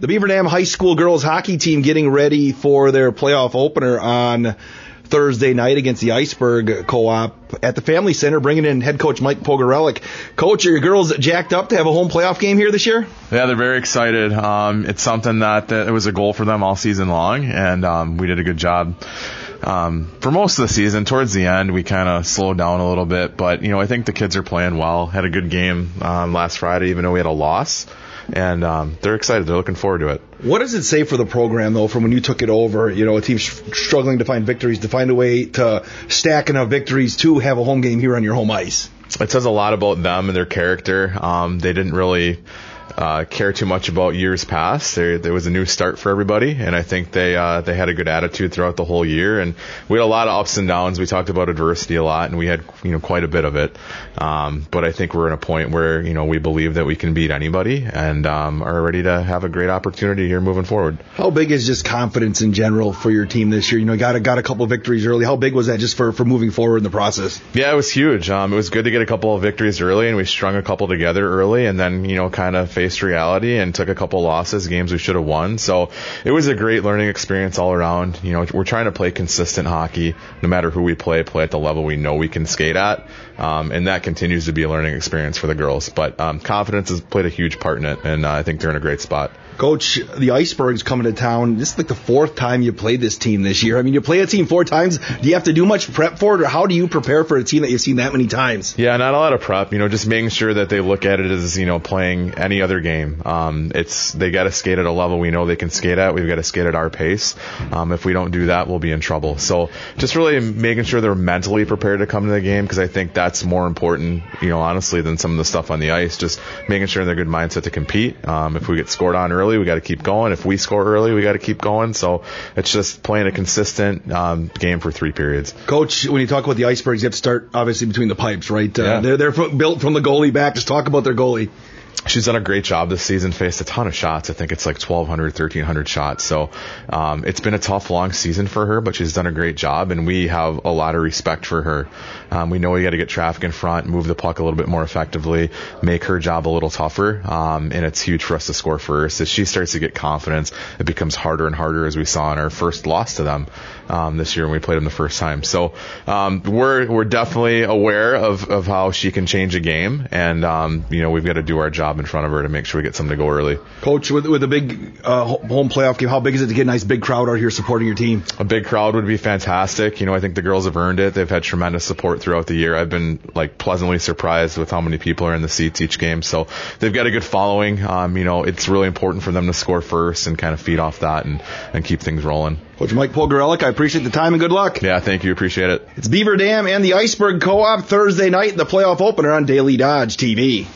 The Beaver Dam High School girls hockey team getting ready for their playoff opener on Thursday night against the Iceberg Co-op at the Family Center, bringing in head coach Mike Pogorelec. Coach, are your girls jacked up to have a home playoff game here this year? Yeah, they're very excited. Um, it's something that, that it was a goal for them all season long, and um, we did a good job. Um, for most of the season, towards the end, we kind of slowed down a little bit, but you know, I think the kids are playing well. Had a good game um, last Friday, even though we had a loss and um, they're excited. They're looking forward to it. What does it say for the program, though, from when you took it over? You know, a team struggling to find victories, to find a way to stack enough victories to have a home game here on your home ice. It says a lot about them and their character. Um, they didn't really uh, care too much about years past. There, there was a new start for everybody, and I think they uh, they had a good attitude throughout the whole year. And we had a lot of ups and downs. We talked about adversity a lot, and we had you know quite a bit of it. Um, but I think we're in a point where you know we believe that we can beat anybody, and um, are ready to have a great opportunity here moving forward. How big is just confidence in general for your team this year? You know, got a, got a couple victories early. How big was that just for for moving forward in the process? Yeah, it was huge. Um, it was good to get a couple of victories early, and we strung a couple together early, and then you know kind of faced reality and took a couple losses, games we should have won. So it was a great learning experience all around. You know, we're trying to play consistent hockey, no matter who we play, play at the level we know we can skate at. Um, and that continues to be a learning experience for the girls. But um, confidence has played a huge part in it, and uh, I think they're in a great spot. Coach, the Icebergs coming to town. This is like the fourth time you played this team this year. I mean, you play a team four times. Do you have to do much prep for it, or how do you prepare for a team that you've seen that many times? Yeah, not a lot of prep. You know, just making sure that they look at it as you know playing any other game. Um, it's they got to skate at a level we know they can skate at. We've got to skate at our pace. Um, if we don't do that, we'll be in trouble. So just really making sure they're mentally prepared to come to the game because I think that's more important, you know, honestly, than some of the stuff on the ice. Just making sure they're good mindset to compete. Um, if we get scored on early, we got to keep going going. If we score early, we got to keep going. So it's just playing a consistent um, game for three periods. Coach, when you talk about the icebergs, you have to start obviously between the pipes, right? Uh, yeah. They're they're built from the goalie back. Just talk about their goalie she's done a great job this season. Faced a ton of shots. I think it's like 1,200, 1,300 shots. So um, it's been a tough, long season for her, but she's done a great job, and we have a lot of respect for her. Um, we know we got to get traffic in front, move the puck a little bit more effectively, make her job a little tougher, um, and it's huge for us to score first. As she starts to get confidence, it becomes harder and harder, as we saw in our first loss to them um, this year when we played them the first time. So um, we're we're definitely aware of of how she can change a game, and um, you know we've got to do our job in front of her to make sure we get something to go early. Coach, with with a big uh, home playoff game, how big is it to get a nice big crowd out here supporting your team? A big crowd would be fantastic. You know, I think the girls have earned it. They've had tremendous support throughout the year. I've been like pleasantly surprised with how many people are in the seats each game. So they've got a good following. Um, you know, it's really important for them to score first and kind of feed off that and and keep things rolling. Coach Mike Pogorelec, I appreciate the time and good luck. Yeah, thank you. Appreciate it. It's Beaver Dam and the Iceberg Co-op Thursday night, the playoff opener on Daily Dodge TV.